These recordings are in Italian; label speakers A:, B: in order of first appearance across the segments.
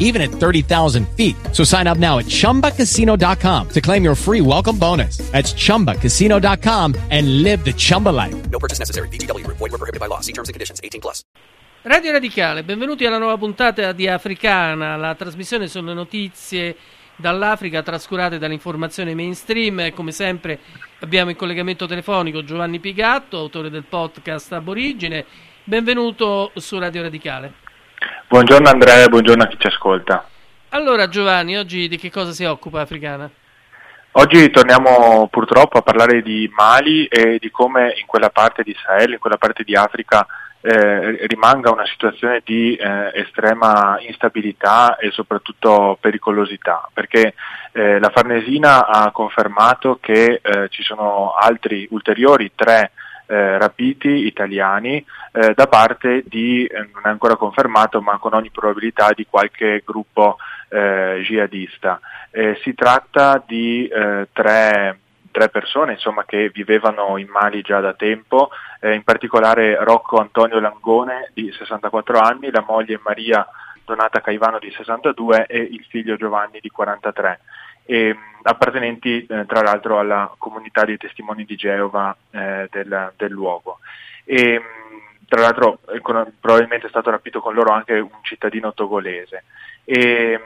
A: even at 30,000 feet. So sign up now at chumbacasino.com to claim your free welcome bonus. That's chumbacasino.com and live the Chumba life.
B: No purchase necessary. BGW. Void were prohibited by law. See terms and conditions. 18 plus.
C: Radio Radicale, benvenuti alla nuova puntata di Africana. La trasmissione sono notizie dall'Africa trascurate dall'informazione mainstream. Come sempre abbiamo in collegamento telefonico Giovanni Pigatto, autore del podcast Aborigine. Benvenuto su Radio Radicale.
D: Buongiorno Andrea, buongiorno a chi ci ascolta.
C: Allora Giovanni, oggi di che cosa si occupa Africana?
D: Oggi torniamo purtroppo a parlare di Mali e di come in quella parte di Sahel, in quella parte di Africa eh, rimanga una situazione di eh, estrema instabilità e soprattutto pericolosità, perché eh, la Farnesina ha confermato che eh, ci sono altri ulteriori tre eh, rapiti italiani eh, da parte di, non è ancora confermato, ma con ogni probabilità di qualche gruppo jihadista. si tratta di tre tre persone insomma, che vivevano in Mali già da tempo, eh, in particolare Rocco Antonio Langone di 64 anni, la moglie Maria Donata Caivano di 62 e il figlio Giovanni di 43, e, appartenenti eh, tra l'altro alla comunità dei testimoni di Geova eh, del, del, luogo. E, tra l'altro probabilmente è stato rapito con loro anche un cittadino togolese. E,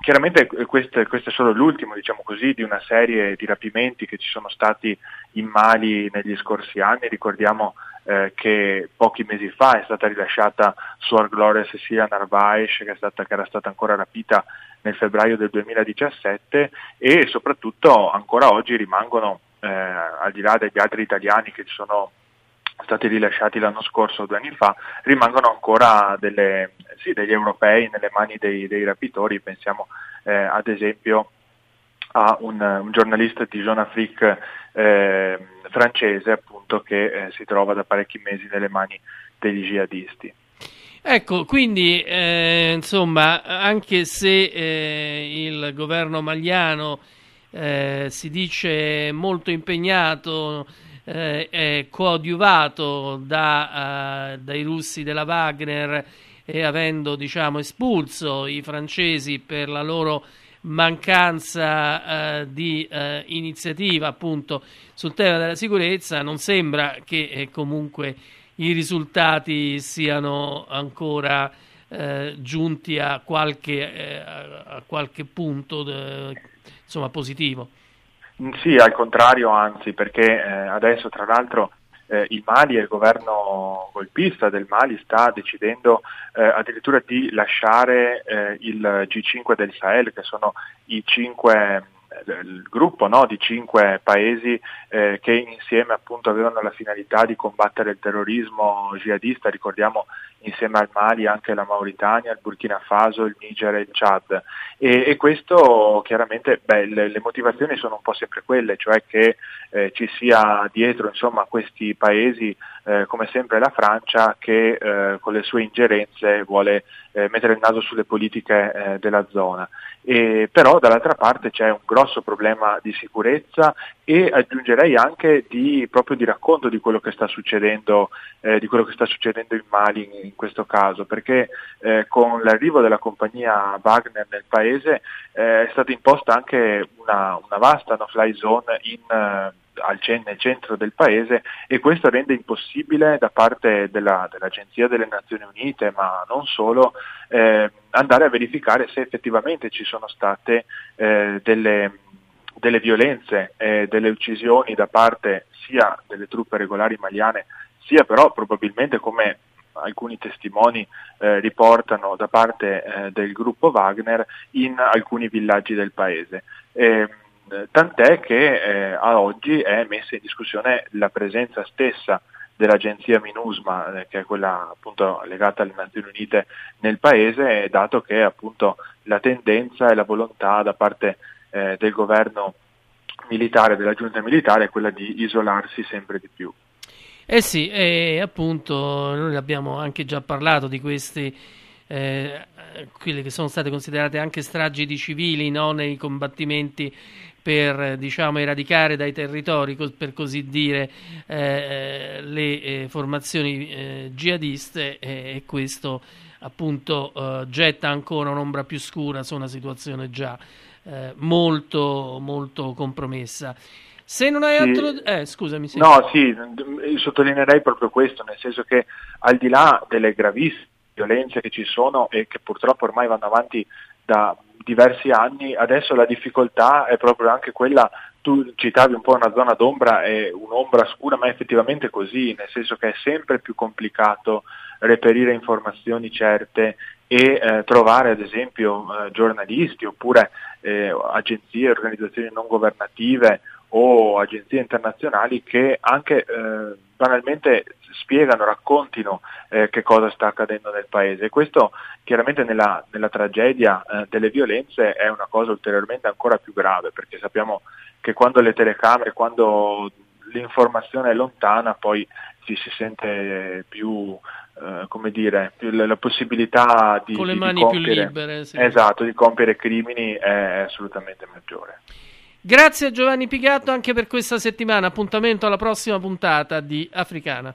D: chiaramente questo, questo, è solo l'ultimo, diciamo così, di una serie di rapimenti che ci sono stati in Mali negli scorsi anni. Ricordiamo eh, che pochi mesi fa è stata rilasciata Suor Gloria Cecilia Narvaez, che, che, era stata ancora rapita nel febbraio del 2017 e soprattutto ancora oggi rimangono, eh, al di là degli altri italiani che ci sono stati rilasciati l'anno scorso due anni fa, rimangono ancora delle, sì, degli europei nelle mani dei, dei rapitori, pensiamo eh, ad esempio a un, un giornalista di Jeune Afrique eh, francese appunto che eh, si trova da parecchi mesi nelle mani degli jihadisti.
C: Ecco, quindi eh, insomma, anche se eh, il governo maliano eh, si dice molto impegnato eh, è coadiuvato da, uh, dai russi della Wagner e avendo diciamo, espulso i francesi per la loro mancanza uh, di uh, iniziativa appunto sul tema della sicurezza non sembra che eh, comunque i risultati siano ancora eh, giunti a qualche, eh, a qualche punto de, insomma, positivo.
D: Sì, al contrario, anzi, perché eh, adesso tra l'altro eh, il Mali e il governo golpista del Mali sta decidendo eh, addirittura di lasciare eh, il G5 del Sahel, che sono i cinque il gruppo no, di cinque paesi eh, che insieme appunto avevano la finalità di combattere il terrorismo jihadista, ricordiamo insieme al Mali anche la Mauritania, il Burkina Faso, il Niger e il Chad. E, e questo chiaramente, beh, le, le, motivazioni sono un po' sempre quelle, cioè che eh, ci sia dietro insomma, questi paesi eh, come sempre la Francia che eh, con le sue ingerenze vuole eh, mettere il naso sulle politiche eh, della zona. E, però dall'altra parte c'è un grosso problema di sicurezza e aggiungerei anche di, proprio di racconto di quello che sta succedendo, eh, di quello che sta succedendo in Mali in, in questo caso, perché eh, con l'arrivo della compagnia Wagner nel paese è stata imposta anche una, una vasta no-fly zone in, nel centro del paese e questo rende impossibile da parte della, dell'Agenzia delle Nazioni Unite, ma non solo, eh, andare a verificare se effettivamente ci sono state eh, delle delle violenze e delle uccisioni da parte sia delle truppe regolari maliane, sia però probabilmente come alcuni testimoni eh, riportano da parte eh, del gruppo Wagner in alcuni villaggi del paese. E, tant'è che eh, a oggi è messa in discussione la presenza stessa dell'agenzia MINUSMA, eh, che è quella appunto legata alle Nazioni Unite nel paese, dato che appunto la tendenza e la volontà da parte eh, del governo militare, della giunta militare, è quella di isolarsi sempre di più.
C: Eh sì, e appunto noi abbiamo anche già parlato di questi, eh, quelle che sono state considerate anche stragi di civili no? nei combattimenti per diciamo, eradicare dai territori, per così dire, eh, le eh, formazioni eh, jihadiste e questo appunto eh, getta ancora un'ombra più scura su una situazione già eh, molto, molto compromessa. Se non hai sì. altro... Eh, scusami. Sì.
D: No, sì, sottolineerei proprio questo, nel senso che al di là delle gravissime violenze che ci sono e che purtroppo ormai vanno avanti da diversi anni, adesso la difficoltà è proprio anche quella, tu citavi un po' una zona d'ombra e un'ombra scura, ma è effettivamente così, nel senso che è sempre più complicato reperire informazioni certe e eh, trovare ad esempio eh, giornalisti oppure eh, agenzie, organizzazioni non governative o agenzie internazionali che anche eh, banalmente spiegano, raccontino eh, che cosa sta accadendo nel paese. Questo chiaramente nella, nella tragedia eh, delle violenze è una cosa ulteriormente ancora più grave, perché sappiamo che quando le telecamere, quando l'informazione è lontana, poi ci si sente più, eh, come dire, più la, possibilità di,
C: Con le
D: di,
C: mani
D: di compiere,
C: più libere, sì.
D: esatto, di compiere crimini è assolutamente maggiore.
C: Grazie a Giovanni Pigatto anche per questa settimana. Appuntamento alla prossima puntata di Africana.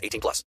B: 18 plus.